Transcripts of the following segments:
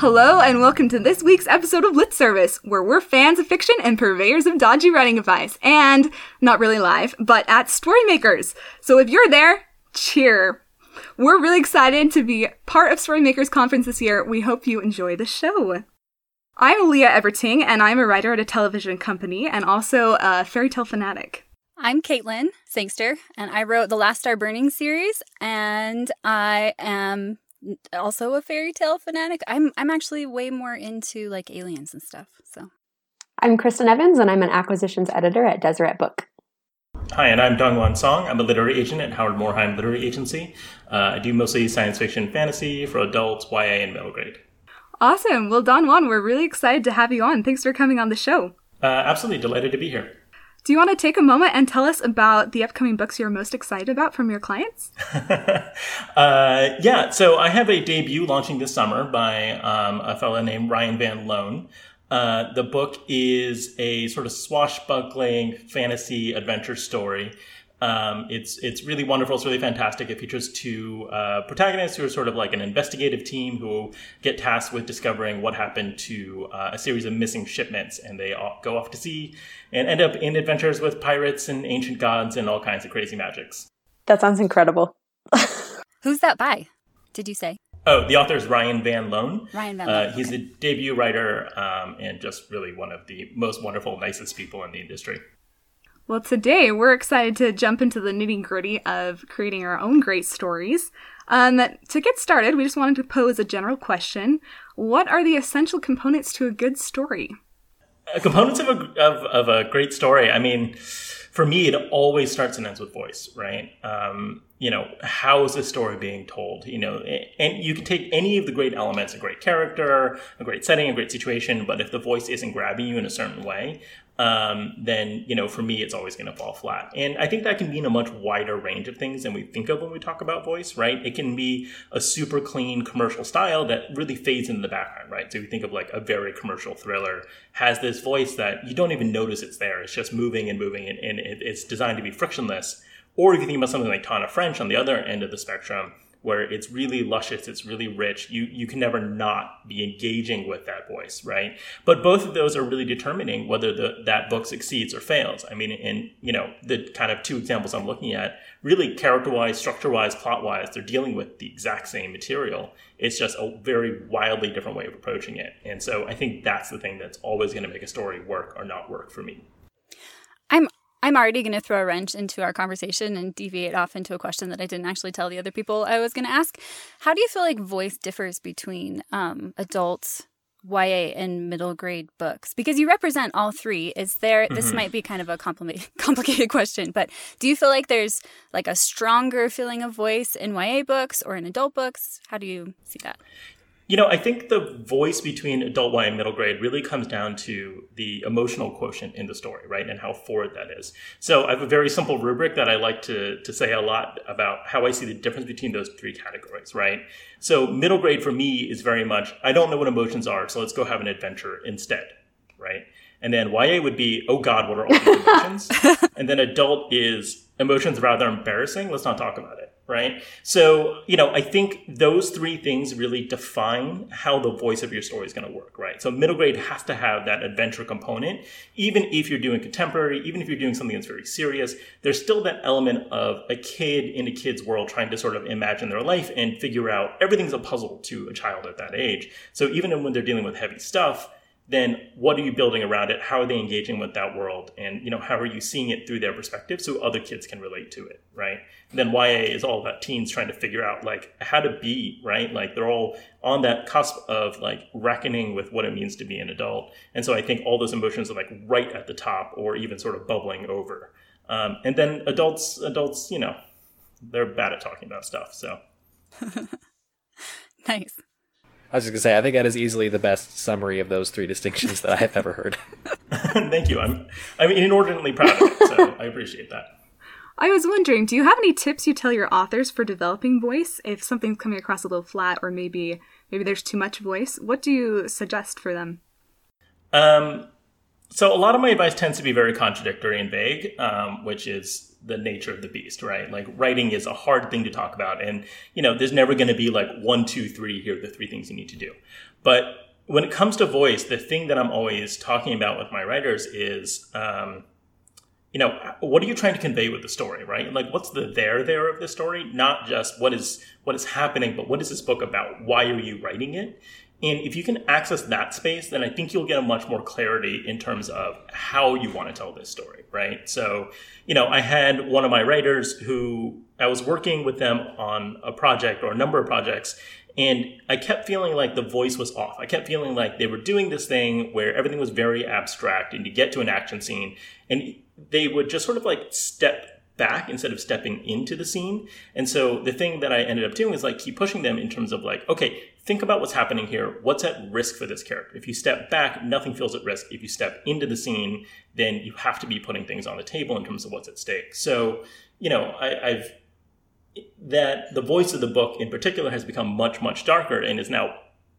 Hello, and welcome to this week's episode of Lit Service, where we're fans of fiction and purveyors of dodgy writing advice. And not really live, but at Storymakers. So if you're there, cheer. We're really excited to be part of Storymakers Conference this year. We hope you enjoy the show. I'm Leah Everting, and I'm a writer at a television company and also a fairy tale fanatic. I'm Caitlin Sangster, and I wrote the Last Star Burning series, and I am also a fairy tale fanatic. I'm I'm actually way more into like aliens and stuff. So I'm Kristen Evans and I'm an acquisitions editor at Deseret Book. Hi, and I'm Dongwon Song. I'm a literary agent at Howard Morhaim Literary Agency. Uh, I do mostly science fiction, fantasy for adults, YA, and middle grade. Awesome. Well, Dongwon, we're really excited to have you on. Thanks for coming on the show. Uh, absolutely delighted to be here. Do you want to take a moment and tell us about the upcoming books you're most excited about from your clients? uh, yeah, so I have a debut launching this summer by um, a fellow named Ryan Van Loan. Uh, the book is a sort of swashbuckling fantasy adventure story um, it's it's really wonderful. It's really fantastic. It features two uh, protagonists who are sort of like an investigative team who get tasked with discovering what happened to uh, a series of missing shipments, and they all go off to sea and end up in adventures with pirates and ancient gods and all kinds of crazy magics. That sounds incredible. Who's that by? Did you say? Oh, the author is Ryan Van Loan. Ryan Van Loan. Uh, he's okay. a debut writer um, and just really one of the most wonderful, nicest people in the industry. Well, today we're excited to jump into the nitty gritty of creating our own great stories. Um, to get started, we just wanted to pose a general question What are the essential components to a good story? Uh, components of a, of, of a great story. I mean, for me, it always starts and ends with voice, right? Um, you know, how is this story being told? You know, and you can take any of the great elements, a great character, a great setting, a great situation, but if the voice isn't grabbing you in a certain way, um, then you know for me it's always going to fall flat. And i think that can mean a much wider range of things than we think of when we talk about voice right? It can be a super clean commercial style that really fades into the background right? So you think of like a very commercial thriller has this voice that you don't even notice it's there. It's just moving and moving and, and it's designed to be frictionless. Or if you think about something like tana french on the other end of the spectrum where it's really luscious, it's really rich. You you can never not be engaging with that voice, right? But both of those are really determining whether the that book succeeds or fails. I mean, in you know the kind of two examples I'm looking at, really character-wise, structure-wise, plot-wise, they're dealing with the exact same material. It's just a very wildly different way of approaching it. And so I think that's the thing that's always going to make a story work or not work for me. I'm already going to throw a wrench into our conversation and deviate off into a question that I didn't actually tell the other people I was going to ask. How do you feel like voice differs between um, adults, YA, and middle grade books? Because you represent all three. Is there, mm-hmm. this might be kind of a complicated question, but do you feel like there's like a stronger feeling of voice in YA books or in adult books? How do you see that? You know, I think the voice between adult Y and middle grade really comes down to the emotional quotient in the story, right? And how forward that is. So I have a very simple rubric that I like to, to say a lot about how I see the difference between those three categories, right? So middle grade for me is very much, I don't know what emotions are, so let's go have an adventure instead, right? And then YA would be, oh God, what are all these emotions? and then adult is emotions rather embarrassing. Let's not talk about it right? So, you know, I think those three things really define how the voice of your story is going to work, right? So, middle grade has to have that adventure component. Even if you're doing contemporary, even if you're doing something that's very serious, there's still that element of a kid in a kid's world trying to sort of imagine their life and figure out everything's a puzzle to a child at that age. So, even when they're dealing with heavy stuff, then what are you building around it? How are they engaging with that world? And you know how are you seeing it through their perspective so other kids can relate to it right? And then ya is all about teens trying to figure out like how to be right? Like they're all on that cusp of like reckoning with what it means to be an adult. And so i think all those emotions are like right at the top or even sort of bubbling over. Um, and then adults adults you know they're bad at talking about stuff so. Nice I was just gonna say, I think that is easily the best summary of those three distinctions that I have ever heard. Thank you. I'm I'm inordinately proud of it, so I appreciate that. I was wondering, do you have any tips you tell your authors for developing voice? If something's coming across a little flat, or maybe maybe there's too much voice, what do you suggest for them? Um, so a lot of my advice tends to be very contradictory and vague, um, which is the nature of the beast, right? Like writing is a hard thing to talk about, and you know, there's never going to be like one, two, three. Here are the three things you need to do. But when it comes to voice, the thing that I'm always talking about with my writers is, um, you know, what are you trying to convey with the story, right? Like, what's the there there of the story? Not just what is what is happening, but what is this book about? Why are you writing it? And if you can access that space, then I think you'll get a much more clarity in terms of how you want to tell this story, right? So, you know, I had one of my writers who I was working with them on a project or a number of projects, and I kept feeling like the voice was off. I kept feeling like they were doing this thing where everything was very abstract, and you get to an action scene, and they would just sort of like step back instead of stepping into the scene. And so the thing that I ended up doing is like keep pushing them in terms of like, okay, think about what's happening here. What's at risk for this character? If you step back, nothing feels at risk. If you step into the scene, then you have to be putting things on the table in terms of what's at stake. So, you know, I, I've that the voice of the book in particular has become much, much darker and is now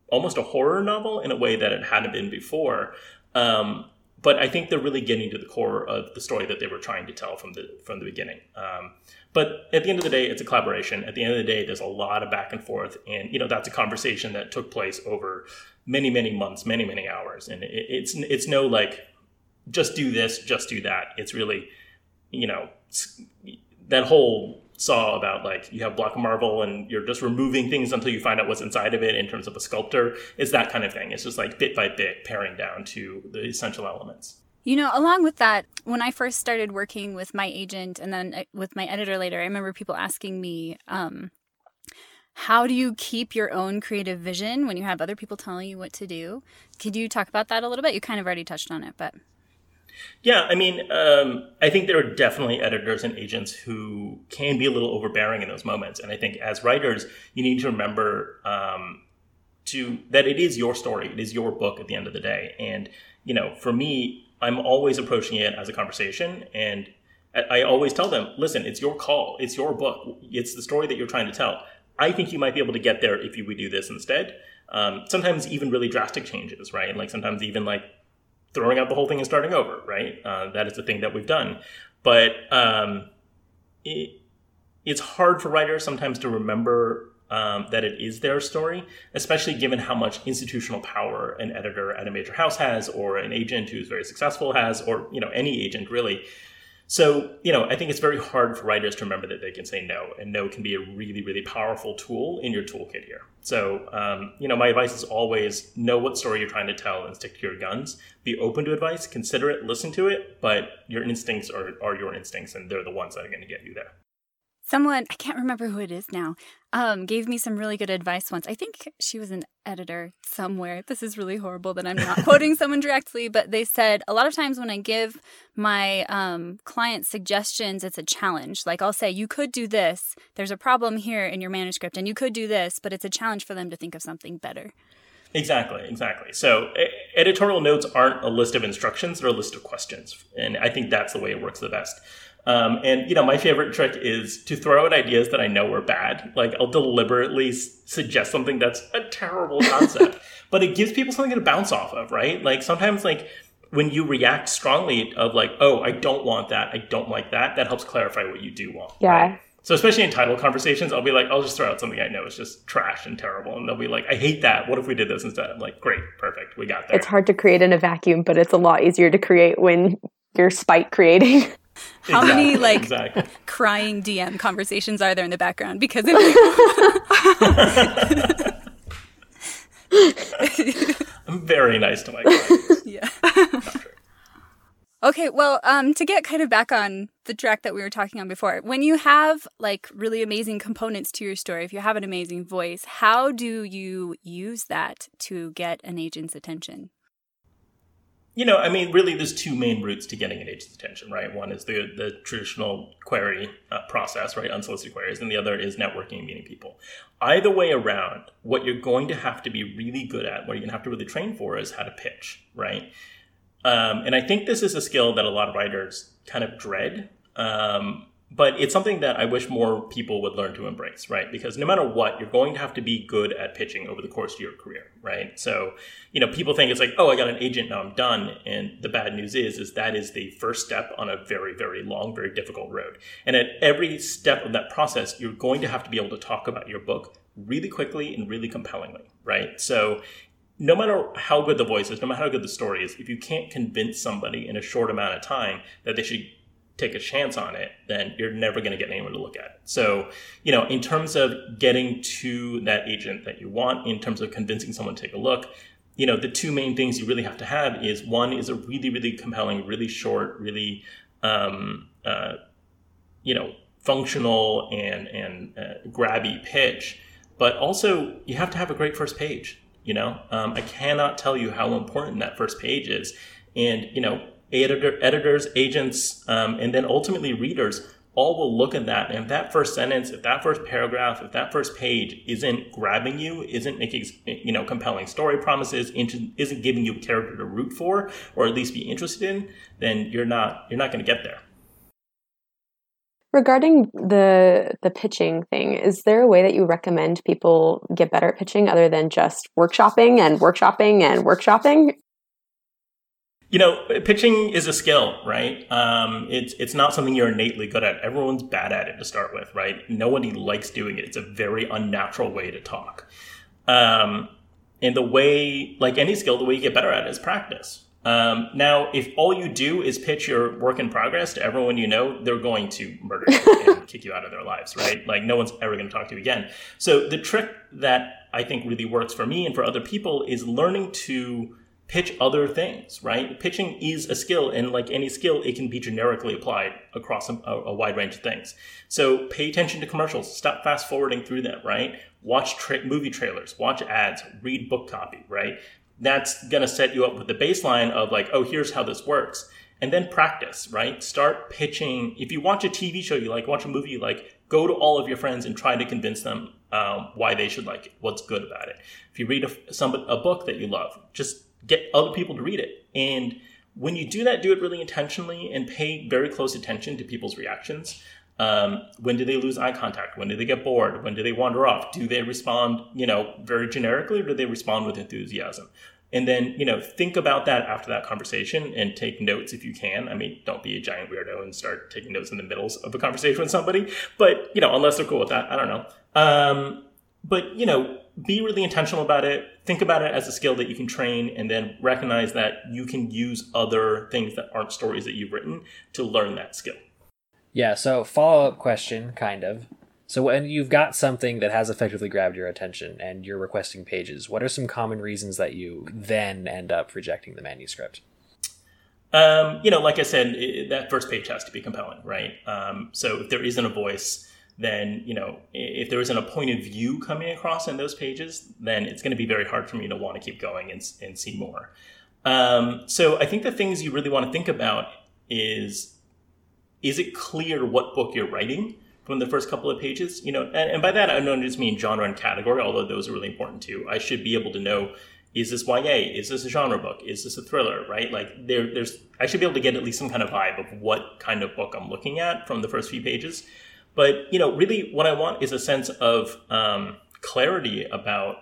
almost a horror novel in a way that it hadn't been before. Um, but I think they're really getting to the core of the story that they were trying to tell from the from the beginning. Um, but at the end of the day, it's a collaboration. At the end of the day, there's a lot of back and forth, and you know that's a conversation that took place over many, many months, many, many hours, and it, it's it's no like just do this, just do that. It's really, you know, that whole saw about like you have block marble and you're just removing things until you find out what's inside of it in terms of a sculptor. It's that kind of thing. It's just like bit by bit paring down to the essential elements. You know, along with that, when I first started working with my agent and then uh, with my editor later, I remember people asking me, um, how do you keep your own creative vision when you have other people telling you what to do? Could you talk about that a little bit? You kind of already touched on it, but. Yeah, I mean, um, I think there are definitely editors and agents who can be a little overbearing in those moments, and I think as writers, you need to remember um, to that it is your story, it is your book at the end of the day, and you know, for me, I'm always approaching it as a conversation, and I always tell them, listen, it's your call, it's your book, it's the story that you're trying to tell. I think you might be able to get there if you would do this instead. Um, sometimes even really drastic changes, right? Like sometimes even like throwing out the whole thing and starting over, right? Uh, that is the thing that we've done. But um, it, it's hard for writers sometimes to remember um, that it is their story, especially given how much institutional power an editor at a major house has, or an agent who's very successful has, or you know any agent really. So, you know, I think it's very hard for writers to remember that they can say no, and no can be a really, really powerful tool in your toolkit here. So, um, you know, my advice is always know what story you're trying to tell and stick to your guns. Be open to advice, consider it, listen to it, but your instincts are, are your instincts, and they're the ones that are going to get you there someone i can't remember who it is now um, gave me some really good advice once. I think she was an editor somewhere. This is really horrible that i'm not quoting someone directly but they said a lot of times when i give my um, clients suggestions it's a challenge. Like i'll say you could do this. There's a problem here in your manuscript and you could do this but it's a challenge for them to think of something better Exactly, exactly. So editorial notes aren't a list of instructions; they're a list of questions, and I think that's the way it works the best. Um, and you know, my favorite trick is to throw out ideas that I know are bad. Like I'll deliberately s- suggest something that's a terrible concept, but it gives people something to bounce off of, right? Like sometimes, like when you react strongly of like, oh, I don't want that, I don't like that, that helps clarify what you do want. Yeah. Right? So especially in title conversations, I'll be like, I'll just throw out something I know is just trash and terrible, and they'll be like, I hate that. What if we did this instead? I'm like, great, perfect, we got there. It's hard to create in a vacuum, but it's a lot easier to create when you're spite creating. How exactly, many like exactly. crying DM conversations are there in the background because of I'm very nice to my clients. Yeah. Okay, well, um, to get kind of back on the track that we were talking on before, when you have like really amazing components to your story, if you have an amazing voice, how do you use that to get an agent's attention? You know, I mean, really, there's two main routes to getting an agent's attention, right? One is the the traditional query uh, process, right, unsolicited queries, and the other is networking and meeting people. Either way around, what you're going to have to be really good at, what you're going to have to really train for, is how to pitch, right? Um, and I think this is a skill that a lot of writers kind of dread. Um, but it's something that I wish more people would learn to embrace, right? Because no matter what, you're going to have to be good at pitching over the course of your career, right? So, you know, people think it's like, oh, I got an agent, now I'm done. And the bad news is, is that is the first step on a very, very long, very difficult road. And at every step of that process, you're going to have to be able to talk about your book really quickly and really compellingly, right? So no matter how good the voice is, no matter how good the story is, if you can't convince somebody in a short amount of time that they should take a chance on it, then you're never going to get anyone to look at it. So, you know, in terms of getting to that agent that you want, in terms of convincing someone to take a look, you know, the two main things you really have to have is one is a really, really compelling, really short, really, um, uh, you know, functional and and uh, grabby pitch, but also you have to have a great first page. You know, um, I cannot tell you how important that first page is, and you know, editor, editors, agents, um, and then ultimately readers all will look at that. And if that first sentence, if that first paragraph, if that first page isn't grabbing you, isn't making you know compelling story promises, isn't giving you a character to root for, or at least be interested in, then you're not you're not going to get there. Regarding the the pitching thing, is there a way that you recommend people get better at pitching other than just workshopping and workshopping and workshopping? You know, pitching is a skill, right? Um, it's it's not something you're innately good at. Everyone's bad at it to start with, right? Nobody likes doing it. It's a very unnatural way to talk. Um, and the way, like any skill, the way you get better at it is practice. Um, now, if all you do is pitch your work in progress to everyone you know, they're going to murder you and kick you out of their lives, right? Like no one's ever going to talk to you again. So the trick that I think really works for me and for other people is learning to pitch other things, right? Pitching is a skill, and like any skill, it can be generically applied across a, a wide range of things. So pay attention to commercials, stop fast forwarding through them, right? Watch tra- movie trailers, watch ads, read book copy, right? That's gonna set you up with the baseline of like, oh, here's how this works. And then practice, right? Start pitching. If you watch a TV show you like, watch a movie you like, go to all of your friends and try to convince them um, why they should like it, what's good about it. If you read a, some, a book that you love, just get other people to read it. And when you do that, do it really intentionally and pay very close attention to people's reactions. Um, when do they lose eye contact? When do they get bored? When do they wander off? Do they respond, you know, very generically, or do they respond with enthusiasm? And then, you know, think about that after that conversation and take notes if you can. I mean, don't be a giant weirdo and start taking notes in the middle of a conversation with somebody. But, you know, unless they're cool with that, I don't know. Um, but, you know, be really intentional about it. Think about it as a skill that you can train and then recognize that you can use other things that aren't stories that you've written to learn that skill. Yeah, so follow up question, kind of. So when you've got something that has effectively grabbed your attention and you're requesting pages, what are some common reasons that you then end up rejecting the manuscript? Um, you know, like I said, it, that first page has to be compelling, right? Um, so if there isn't a voice, then you know if there isn't a point of view coming across in those pages then it's going to be very hard for me to want to keep going and, and see more um, so i think the things you really want to think about is is it clear what book you're writing from the first couple of pages you know and, and by that i don't just mean genre and category although those are really important too i should be able to know is this YA? Is this a genre book? Is this a thriller? Right? Like there, there's I should be able to get at least some kind of vibe of what kind of book I'm looking at from the first few pages. But you know, really, what I want is a sense of um, clarity about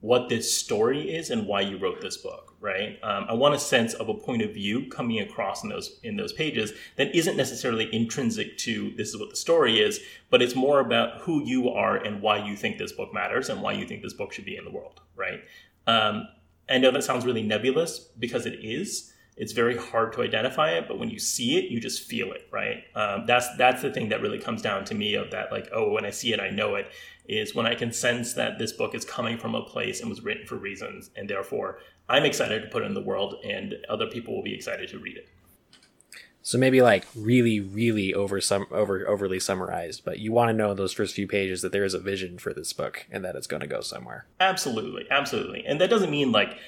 what this story is and why you wrote this book. Right? Um, I want a sense of a point of view coming across in those in those pages that isn't necessarily intrinsic to this is what the story is, but it's more about who you are and why you think this book matters and why you think this book should be in the world. Right? Um, I know that sounds really nebulous because it is, it's very hard to identify it but when you see it you just feel it right? Um, that's that's the thing that really comes down to me of that like oh when i see it i know it is when i can sense that this book is coming from a place and was written for reasons and therefore i'm excited to put it in the world and other people will be excited to read it. So maybe like really really over some over overly summarized but you want to know in those first few pages that there is a vision for this book and that it's going to go somewhere. Absolutely absolutely. And that doesn't mean like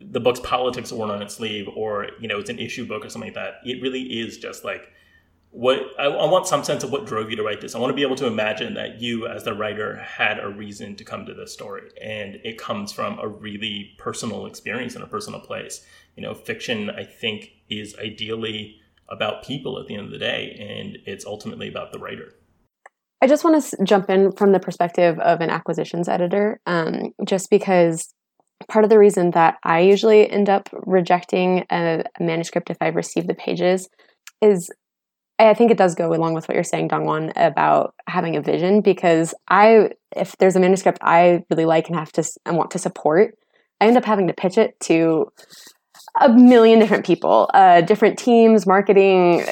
the book's politics worn on its sleeve or you know it's an issue book or something like that. It really is just like what I, I, want some sense of what drove you to write this. I want to be able to imagine that you as the writer had a reason to come to this story. And it comes from a really personal experience in a personal place. You know fiction i think is ideally about people at the end of the day, and it's ultimately about the writer. I just want to jump in from the perspective of an acquisitions editor, um, just because part of the reason that I usually end up rejecting a, manuscript if I've received the pages is I think it does go along with what you're saying, Dongwon, about having a vision. Because I, if there's a manuscript I really like and have to and want to support, I end up having to pitch it to a million different people, uh, different teams, marketing,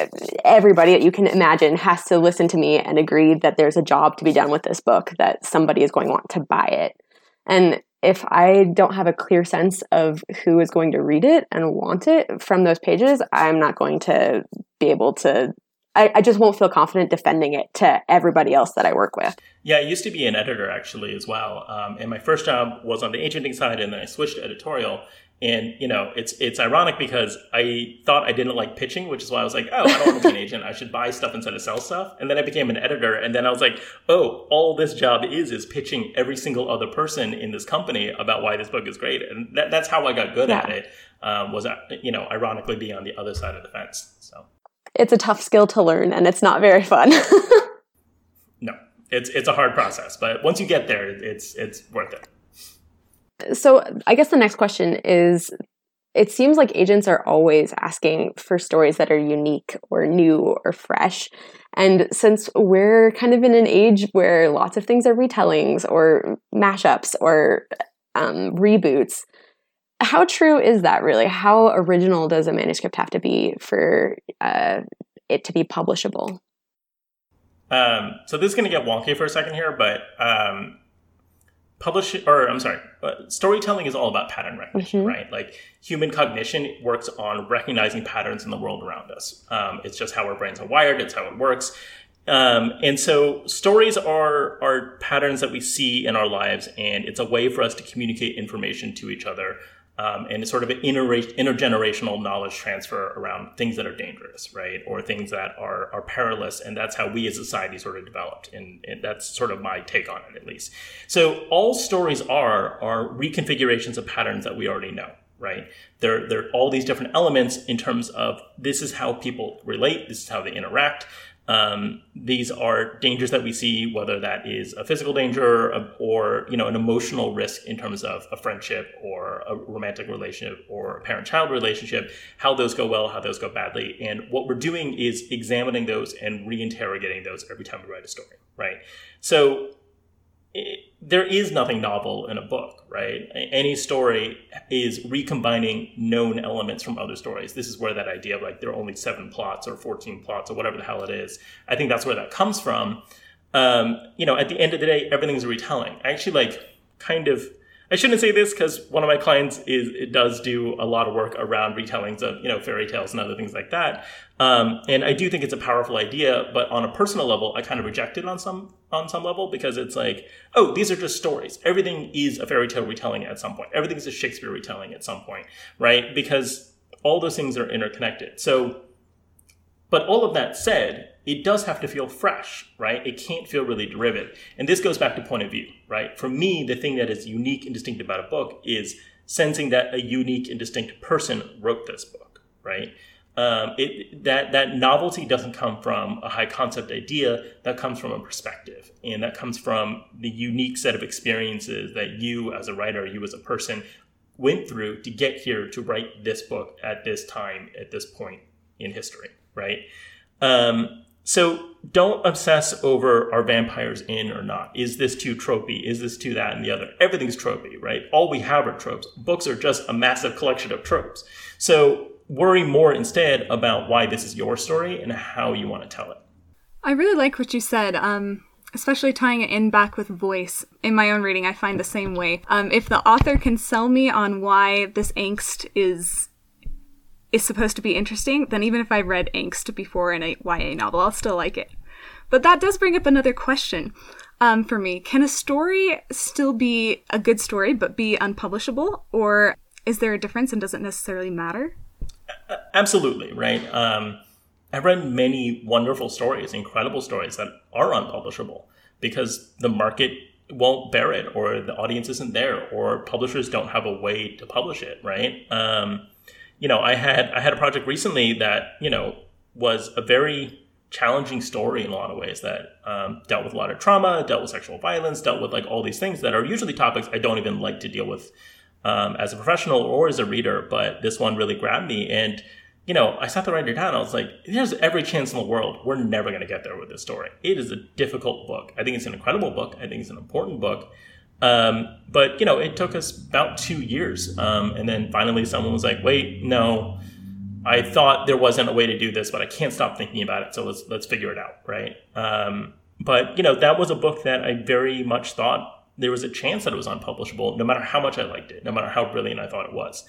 everybody that you can imagine has to listen to me and agree that there's a job to be done with this book, that somebody is going to want to buy it. And if I don't have a clear sense of who is going to read it and want it from those pages, I'm not going to be able to. I, I, just won't feel confident defending it to everybody else that I work with. Yeah, I used to be an editor actually as well. Um, and my first job was on the agenting side, and then I switched to editorial. And you know, it's it's ironic because I thought I didn't like pitching, which is why I was like, oh, I don't want to be an agent. I should buy stuff instead of sell stuff. And then I became an editor, and then I was like, oh, all this job is is pitching every single other person in this company about why this book is great, and that, that's how I got good yeah. at it. Um, was you know, ironically, being on the other side of the fence. So it's a tough skill to learn, and it's not very fun. no, it's it's a hard process, but once you get there, it's it's worth it. So, I guess the next question is it seems like agents are always asking for stories that are unique or new or fresh. And since we're kind of in an age where lots of things are retellings or mashups or um, reboots, how true is that really? How original does a manuscript have to be for uh, it to be publishable? Um, so this is going to get wonky for a second here, but um, publishing or i'm sorry storytelling is all about pattern recognition mm-hmm. right? Like human cognition works on recognizing patterns in the world around us. Um, it's just how our brains are wired it's how it works. Um, and so stories are are patterns that we see in our lives and it's a way for us to communicate information to each other um, and it's sort of an inter- intergenerational knowledge transfer around things that are dangerous, right, or things that are are perilous, and that's how we as a society sort of developed, and, and, that's sort of my take on it, at least. So all stories are are reconfigurations of patterns that we already know, right? They're they're all these different elements in terms of this is how people relate, this is how they interact, um, these are dangers that we see, whether that is a physical danger or, or, you know an emotional risk in terms of a friendship or a romantic relationship or a parent-child relationship. How those go well, how those go badly, and what we're doing is examining those and reinterrogating those every time we write a story, right? So it, there is nothing novel in a book, right? Any story is recombining known elements from other stories. This is where that idea of like there are only seven plots or 14 plots or whatever the hell it is, I think that's where that comes from. Um, you know, at the end of the day, everything's a retelling. I actually like kind of I shouldn't say this because one of my clients is it does do a lot of work around retellings of you know fairy tales and other things like that. Um, and I do think it's a powerful idea, but on a personal level, I kind of reject it on some on some level because it's like, oh, these are just stories. Everything is a fairy tale retelling at some point. Everything is a Shakespeare retelling at some point, right? Because all those things are interconnected. So, but all of that said, it does have to feel fresh, right? It can't feel really derivative. And this goes back to point of view, right? For me, the thing that is unique and distinct about a book is sensing that a unique and distinct person wrote this book, right? Um, it, that that novelty doesn't come from a high concept idea. That comes from a perspective, and that comes from the unique set of experiences that you, as a writer, you as a person, went through to get here to write this book at this time, at this point in history, right? Um, so don't obsess over are vampires in or not. Is this too tropey? Is this too that and the other? Everything's tropey, right? All we have are tropes. Books are just a massive collection of tropes. So worry more instead about why this is your story and how you want to tell it. I really like what you said. Um, especially tying it in back with voice. In my own reading, I find the same way. Um, if the author can sell me on why this angst is is supposed to be interesting, then even if I read angst before in a YA novel, I'll still like it. But that does bring up another question um, for me. Can a story still be a good story but be unpublishable? Or is there a difference and does it necessarily matter? Absolutely, right? Um, I've read many wonderful stories, incredible stories that are unpublishable because the market won't bear it or the audience isn't there or publishers don't have a way to publish it, right? Um, you know, I had I had a project recently that you know was a very challenging story in a lot of ways that um, dealt with a lot of trauma, dealt with sexual violence, dealt with like all these things that are usually topics I don't even like to deal with um, as a professional or as a reader. But this one really grabbed me, and you know, I sat there writing it down. I was like, "There's every chance in the world we're never going to get there with this story. It is a difficult book. I think it's an incredible book. I think it's an important book." Um, but you know, it took us about two years, um, and then finally, someone was like, "Wait, no." I thought there wasn't a way to do this, but I can't stop thinking about it. So let's let's figure it out, right? Um, but you know, that was a book that I very much thought there was a chance that it was unpublishable, no matter how much I liked it, no matter how brilliant I thought it was.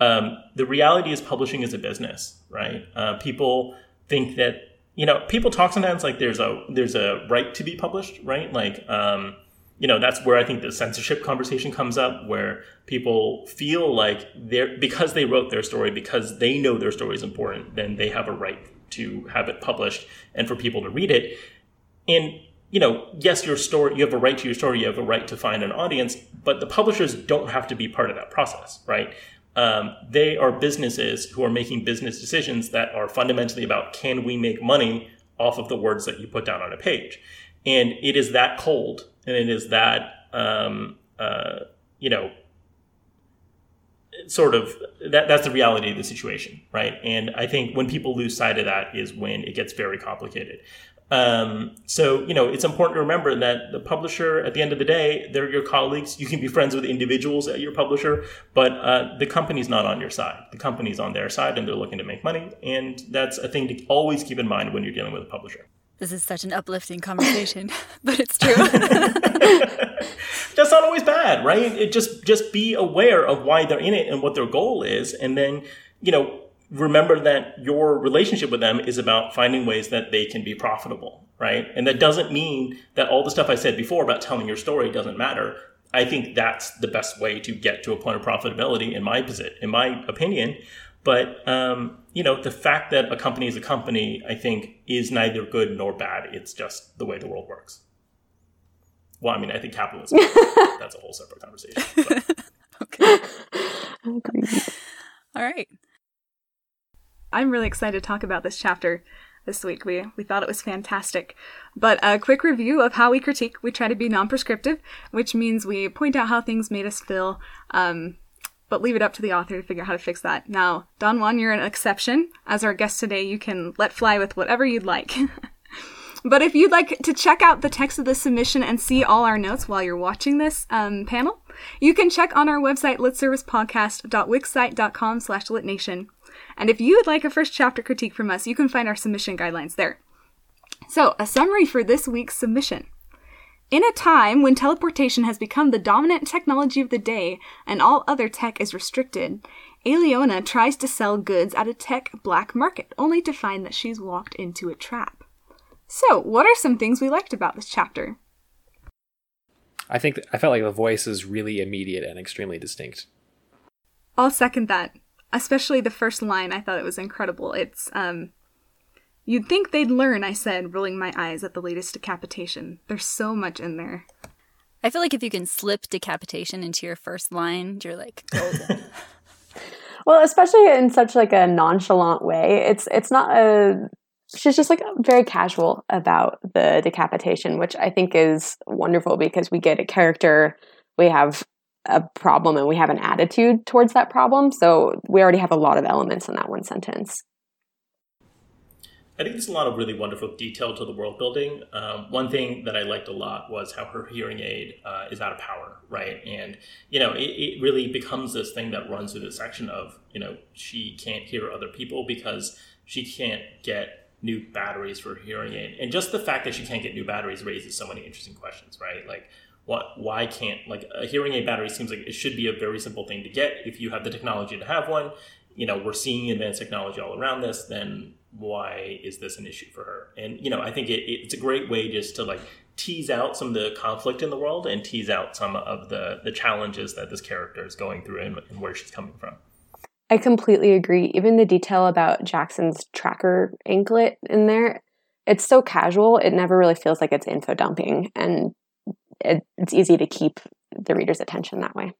Um, the reality is, publishing is a business, right? Uh, people think that you know, people talk sometimes like there's a there's a right to be published, right? Like um, you know that's where I think the censorship conversation comes up, where people feel like they're because they wrote their story because they know their story is important, then they have a right to have it published and for people to read it. And you know, yes, your story, you have a right to your story, you have a right to find an audience, but the publishers don't have to be part of that process, right? Um, they are businesses who are making business decisions that are fundamentally about can we make money off of the words that you put down on a page. And it is that cold and it is that um, uh, you know sort of that that's the reality of the situation right? And i think when people lose sight of that is when it gets very complicated. Um, so you know it's important to remember that the publisher at the end of the day they're your colleagues. You can be friends with individuals at your publisher but uh, the company's not on your side. The company's on their side and they're looking to make money. And that's a thing to always keep in mind when you're dealing with a publisher this is such an uplifting conversation, but it's true. That's not always bad, right? It just just be aware of why they're in it and what their goal is, and then you know remember that your relationship with them is about finding ways that they can be profitable, right? And that doesn't mean that all the stuff I said before about telling your story doesn't matter. I think that's the best way to get to a point of profitability in my position, in my opinion. But um, you know, the fact that a company is a company, I think, is neither good nor bad. It's just the way the world works. Well, I mean, I think capitalism. that's a whole separate conversation. okay. All right. I'm really excited to talk about this chapter this week. We we thought it was fantastic. But a quick review of how we critique. We try to be non-prescriptive, which means we point out how things made us feel. Um, but leave it up to the author to figure out how to fix that. Now, Dongwon, you're an exception. As our guest today, you can let fly with whatever you'd like. but if you'd like to check out the text of the submission and see all our notes while you're watching this um, panel, you can check on our website, litservicepodcast.wixsite.com slash litnation. And if you would like a first chapter critique from us, you can find our submission guidelines there. So, a summary for this week's submission. In a time when teleportation has become the dominant technology of the day and all other tech is restricted, Aliona tries to sell goods at a tech black market, only to find that she's walked into a trap. So, what are some things we liked about this chapter? I think I felt like the voice is really immediate and extremely distinct. I'll second that. Especially the first line, I thought it was incredible. It's um, You'd think they'd learn, I said, rolling my eyes at the latest decapitation. There's so much in there. I feel like if you can slip decapitation into your first line, you're like golden. well, especially in such like a nonchalant way. It's it's not a she's just like very casual about the decapitation, which I think is wonderful because we get a character, we have a problem and we have an attitude towards that problem. So we already have a lot of elements in that one sentence. I think there's a lot of really wonderful detail to the world building. Um, one thing that I liked a lot was how her hearing aid uh, is out of power, right? And you know, it, it, really becomes this thing that runs through the section of you know she can't hear other people because she can't get new batteries for her hearing aid, and just the fact that she can't get new batteries raises so many interesting questions, right? Like. What, why can't like a hearing aid battery seems like it should be a very simple thing to get if you have the technology to have one you know we're seeing advanced technology all around this then why is this an issue for her? And you know, I think it, it's a great way just to like tease out some of the conflict in the world and tease out some of the the challenges that this character is going through and, and where she's coming from. I completely agree. Even the detail about Jackson's tracker anklet in there, it's so casual. It never really feels like it's info dumping, and it, it's easy to keep the reader's attention that way.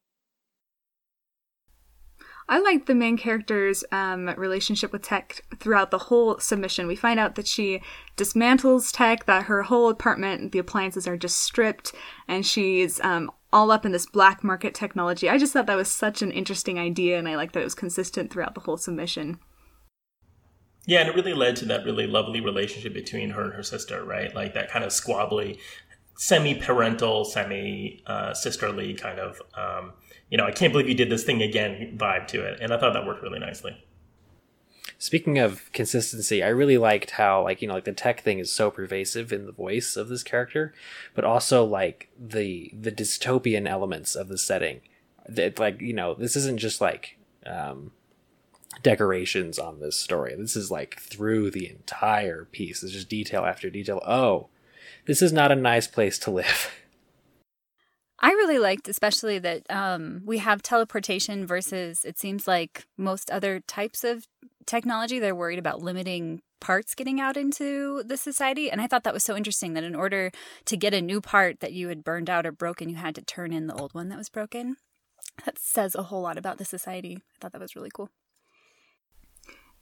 I liked the main character's um, relationship with tech throughout the whole submission. We find out that she dismantles tech, that her whole apartment, the appliances are just stripped, and she's um, all up in this black market technology. I just thought that was such an interesting idea, and I liked that it was consistent throughout the whole submission. Yeah, and it really led to that really lovely relationship between her and her sister, right? Like that kind of squabbly, semi parental, semi uh, sisterly kind of um, you know, I can't believe you did this thing again vibe to it. And I thought that worked really nicely. Speaking of consistency, I really liked how like you know like the tech thing is so pervasive in the voice of this character, but also like the the dystopian elements of the setting. That like you know this isn't just like um, decorations on this story. This is like through the entire piece. It's just detail after detail. Oh, this is not a nice place to live. I really liked, especially that um, we have teleportation versus it seems like most other types of technology, they're worried about limiting parts getting out into the society. And I thought that was so interesting that in order to get a new part that you had burned out or broken, you had to turn in the old one that was broken. That says a whole lot about the society. I thought that was really cool.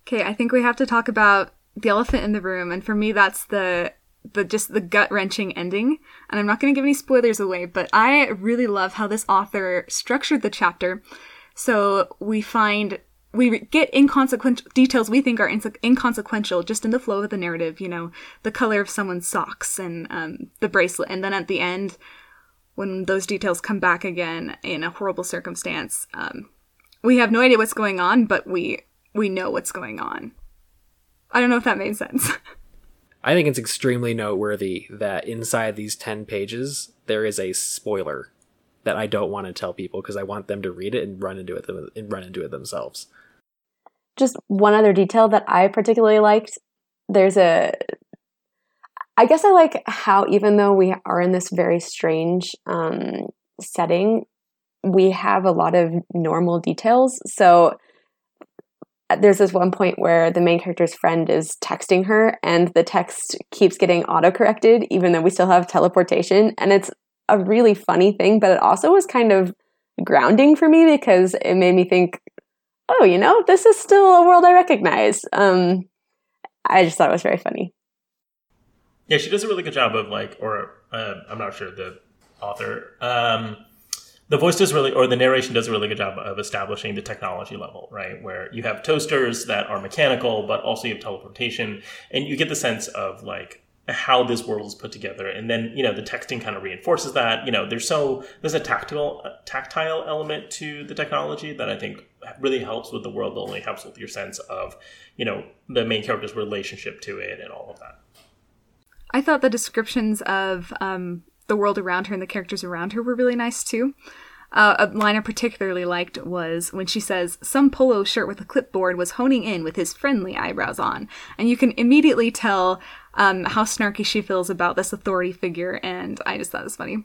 Okay, I think we have to talk about the elephant in the room. And for me, that's the the just the gut wrenching ending. And I'm not going to give any spoilers away, but I really love how this author structured the chapter. So we find we get inconsequential details we think are inconsequential just in the flow of the narrative. You know, the color of someone's socks and um, the bracelet, and then at the end, when those details come back again in a horrible circumstance, um, we have no idea what's going on, but we we know what's going on. I don't know if that made sense. I think it's extremely noteworthy that inside these 10 pages, there is a spoiler that I don't want to tell people because I want them to read it and run into it and run into it themselves. Just one other detail that I particularly liked. There's a I guess I like how even though we are in this very strange um, setting, we have a lot of normal details. So there's this one point where the main character's friend is texting her and the text keeps getting autocorrected even though we still have teleportation. And it's a really funny thing but it also was kind of grounding for me because it made me think oh you know this is still a world i recognize. Um i just thought it was very funny. Yeah she does a really good job of like or uh, i'm not sure the author um the voice does really, or the narration does a really good job of establishing the technology level, right? Where you have toasters that are mechanical, but also you have teleportation, and you get the sense of like how this world is put together. And then, you know, the texting kind of reinforces that. You know, there's so there's a tactile tactile element to the technology that I think really helps with the world building, helps with your sense of, you know, the main character's relationship to it and all of that. I thought the descriptions of um, the world around her and the characters around her were really nice too. Uh, a line I particularly liked was when she says, Some polo shirt with a clipboard was honing in with his friendly eyebrows on. And you can immediately tell um, how snarky she feels about this authority figure, and I just thought it was funny.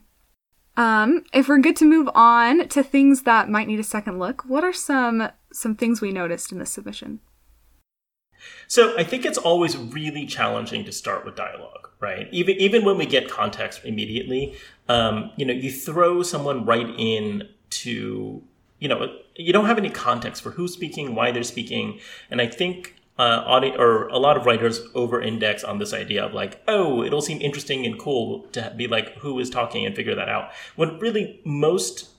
Um, if we're good to move on to things that might need a second look, what are some some things we noticed in this submission? So I think it's always really challenging to start with dialogue, right? Even even when we get context immediately, um, you know, you throw someone right in to, you know, you don't have any context for who's speaking, why they're speaking, and I think uh, audi- or a lot of writers over-index on this idea of like, oh, it'll seem interesting and cool to be like who is talking and figure that out. When really most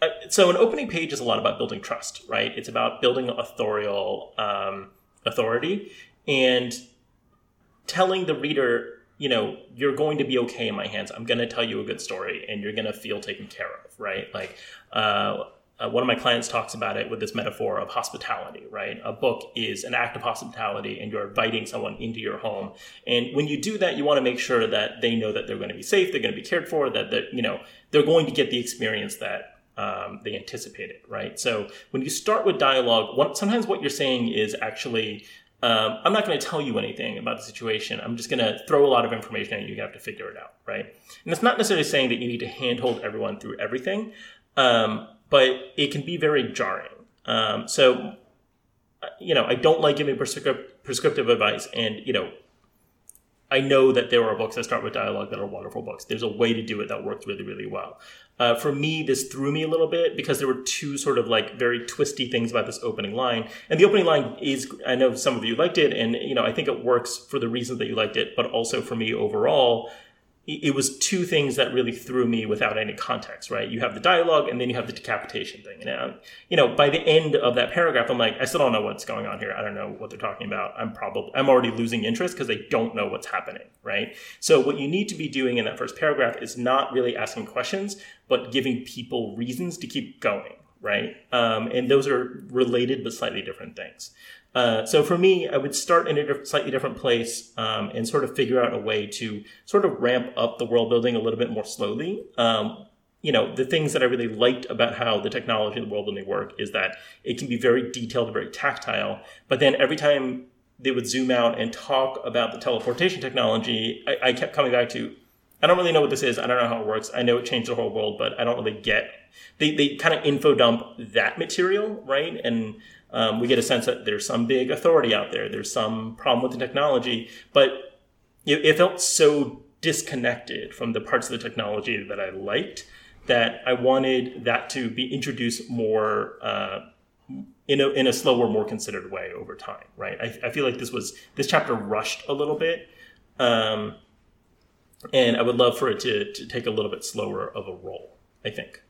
uh, so an opening page is a lot about building trust, right? It's about building authorial um, authority and telling the reader, you know, you're going to be okay in my hands. I'm going to tell you a good story and you're going to feel taken care of, right? Like, uh, uh, one of my clients talks about it with this metaphor of hospitality, right? A book is an act of hospitality and you're inviting someone into your home. And when you do that, you want to make sure that they know that they're going to be safe, they're going to be cared for, that, that you know, they're going to get the experience that um, they anticipated, right? So when you start with dialogue, sometimes what you're saying is actually, um, I'm not going to tell you anything about the situation. I'm just going to throw a lot of information at you. You have to figure it out, right? And it's not necessarily saying that you need to handhold everyone through everything, um, but it can be very jarring. Um, so, you know, I don't like giving prescriptive advice, and you know, I know that there are books that start with dialogue that are wonderful books. There's a way to do it that works really, really well. Uh, for me, this threw me a little bit because there were two sort of like very twisty things about this opening line. And the opening line is, I know some of you liked it, and you know I think it works for the reasons that you liked it, but also for me overall, it was two things that really threw me without any context, right? You have the dialogue and then you have the decapitation thing. And, uh, you know, by the end of that paragraph, I'm like, I still don't know what's going on here. I don't know what they're talking about. I'm probably, I'm already losing interest because I don't know what's happening, right? So what you need to be doing in that first paragraph is not really asking questions, but giving people reasons to keep going, right? Um, and those are related but slightly different things. Uh, so for me, I would start in a slightly different place um, and sort of figure out a way to sort of ramp up the world building a little bit more slowly. Um, you know, the things that I really liked about how the technology and the world building work is that it can be very detailed, very tactile. But then every time they would zoom out and talk about the teleportation technology, I, I kept coming back to, I don't really know what this is. I don't know how it works. I know it changed the whole world, but I don't really get. They they kind of info dump that material, right? And um, we get a sense that there's some big authority out there, there's some problem with the technology, but it, it felt so disconnected from the parts of the technology that I liked that I wanted that to be introduced more uh, in a in a slower, more considered way over time. Right? I, I feel like this was this chapter rushed a little bit, um, and I would love for it to to take a little bit slower of a roll. I think.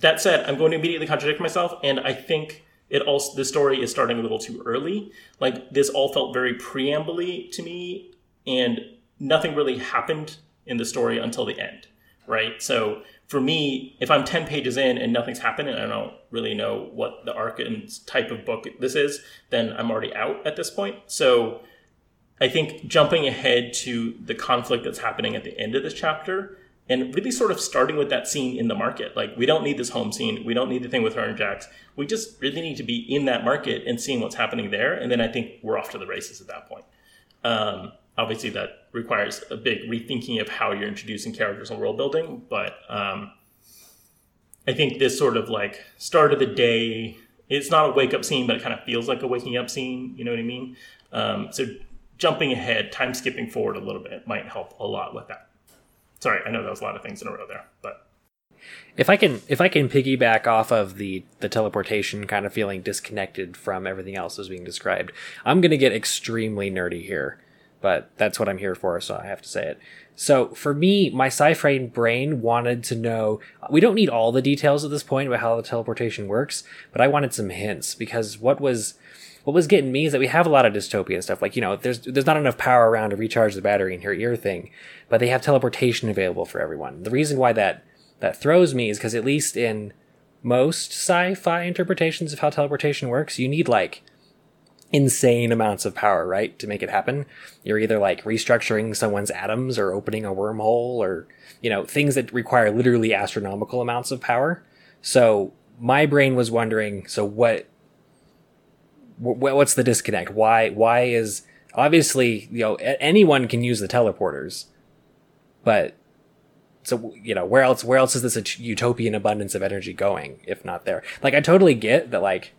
That said, I'm going to immediately contradict myself, and I think it also the story is starting a little too early. Like this all felt very preamble to me, and nothing really happened in the story until the end, right? So for me, if I'm 10 pages in and nothing's happening, I don't really know what the arc and type of book this is, then I'm already out at this point. So I think jumping ahead to the conflict that's happening at the end of this chapter and really sort of starting with that scene in the market. Like, we don't need this home scene. We don't need the thing with her and Jax. We just really need to be in that market and seeing what's happening there. And then I think we're off to the races at that point. Um, obviously, that requires a big rethinking of how you're introducing characters and world building. But um, I think this sort of like start of the day, it's not a wake up scene, but it kind of feels like a waking up scene. You know what I mean? Um, so jumping ahead, time skipping forward a little bit might help a lot with that. Sorry, I know that was a lot of things in a row there, but if I can if I can piggyback off of the the teleportation kind of feeling disconnected from everything else as being described, I'm going to get extremely nerdy here, but that's what I'm here for, so I have to say it. So for me, my sci-fi brain wanted to know. We don't need all the details at this point about how the teleportation works, but I wanted some hints because what was what was getting me is that we have a lot of dystopia stuff. Like, you know, there's there's not enough power around to recharge the battery in her ear thing, but they have teleportation available for everyone. The reason why that that throws me is because at least in most sci-fi interpretations of how teleportation works, you need like insane amounts of power, right, to make it happen. You're either like restructuring someone's atoms or opening a wormhole or, you know, things that require literally astronomical amounts of power. So my brain was wondering, so what what's the disconnect? Why why is obviously you know anyone can use the teleporters, but so you know where else where else is this utopian abundance of energy going if not there? Like I totally get that like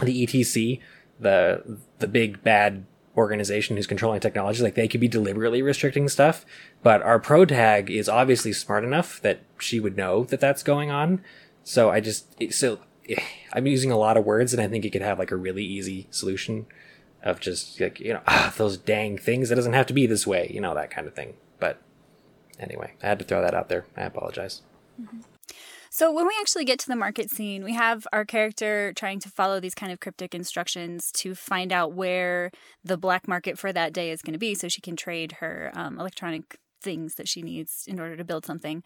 the ETC, the the big bad organization who's controlling technology, like they could be deliberately restricting stuff, but our pro tag is obviously smart enough that she would know that that's going on. So I just so I'm using a lot of words, and I think it could have like a really easy solution of just like you know ah, those dang things. It doesn't have to be this way, you know that kind of thing. But anyway, I had to throw that out there. I apologize. Mm-hmm. So when we actually get to the market scene, we have our character trying to follow these kind of cryptic instructions to find out where the black market for that day is going to be, so she can trade her um, electronic things that she needs in order to build something.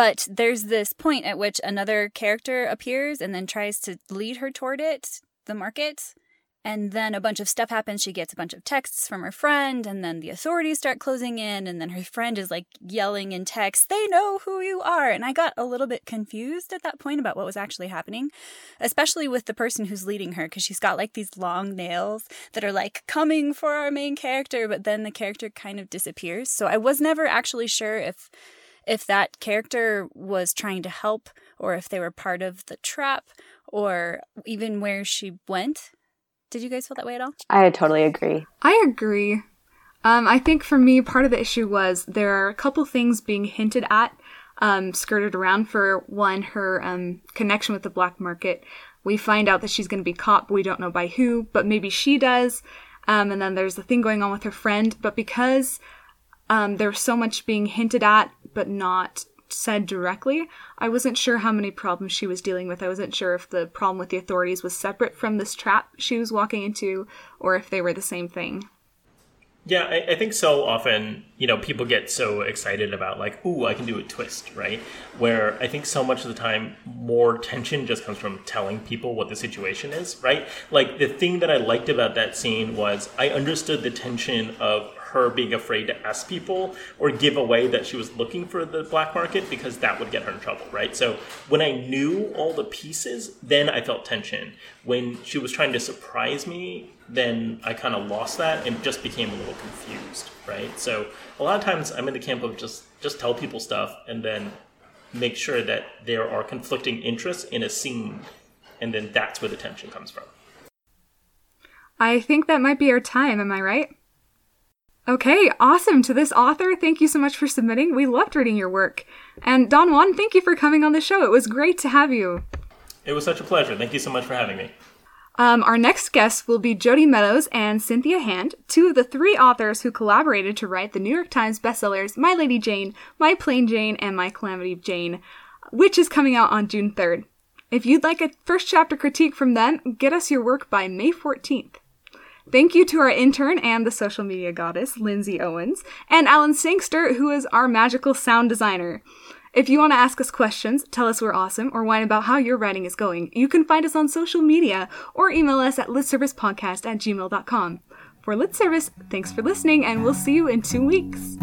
But there's this point at which another character appears and then tries to lead her toward it, the market. And then a bunch of stuff happens. She gets a bunch of texts from her friend, and then the authorities start closing in. And then her friend is like yelling in text, They know who you are. And I got a little bit confused at that point about what was actually happening, especially with the person who's leading her, because she's got like these long nails that are like coming for our main character, but then the character kind of disappears. So I was never actually sure if if that character was trying to help or if they were part of the trap or even where she went. Did you guys feel that way at all? I totally agree. I agree. Um, I think for me, part of the issue was there are a couple things being hinted at um, skirted around for one, her um, connection with the black market. We find out that she's going to be caught, but we don't know by who, but maybe she does. Um, and then there's the thing going on with her friend, but because um, there's so much being hinted at, but not said directly, I wasn't sure how many problems she was dealing with. I wasn't sure if the problem with the authorities was separate from this trap she was walking into, or if they were the same thing. Yeah, I, I, think so often, you know, people get so excited about like, ooh, I can do a twist, right? Where I think so much of the time more tension just comes from telling people what the situation is, right? Like the thing that I liked about that scene was I understood the tension of her being afraid to ask people or give away that she was looking for the black market because that would get her in trouble, right? So when I knew all the pieces, then I felt tension. When she was trying to surprise me, then I kind of lost that and just became a little confused, right? So a lot of times I'm in the camp of just just tell people stuff and then make sure that there are conflicting interests in a scene and then that's where the tension comes from. I think that might be our time, am I right? Okay, awesome. To this author, thank you so much for submitting. We loved reading your work. And Dongwon, thank you for coming on the show. It was great to have you. It was such a pleasure. Thank you so much for having me. Um, our next guests will be Jodi Meadows and Cynthia Hand, two of the three authors who collaborated to write the New York Times bestsellers My Lady Jane, My Plain Jane, and My Calamity Jane, which is coming out on June 3rd. If you'd like a first chapter critique from them, get us your work by May 14th. Thank you to our intern and the social media goddess, Lindsay Owens, and Alan Sangster, who is our magical sound designer. If you want to ask us questions, tell us we're awesome, or whine about how your writing is going, you can find us on social media or email us at litservicepodcast at gmail.com. For Lit Service, thanks for listening, and we'll see you in two weeks.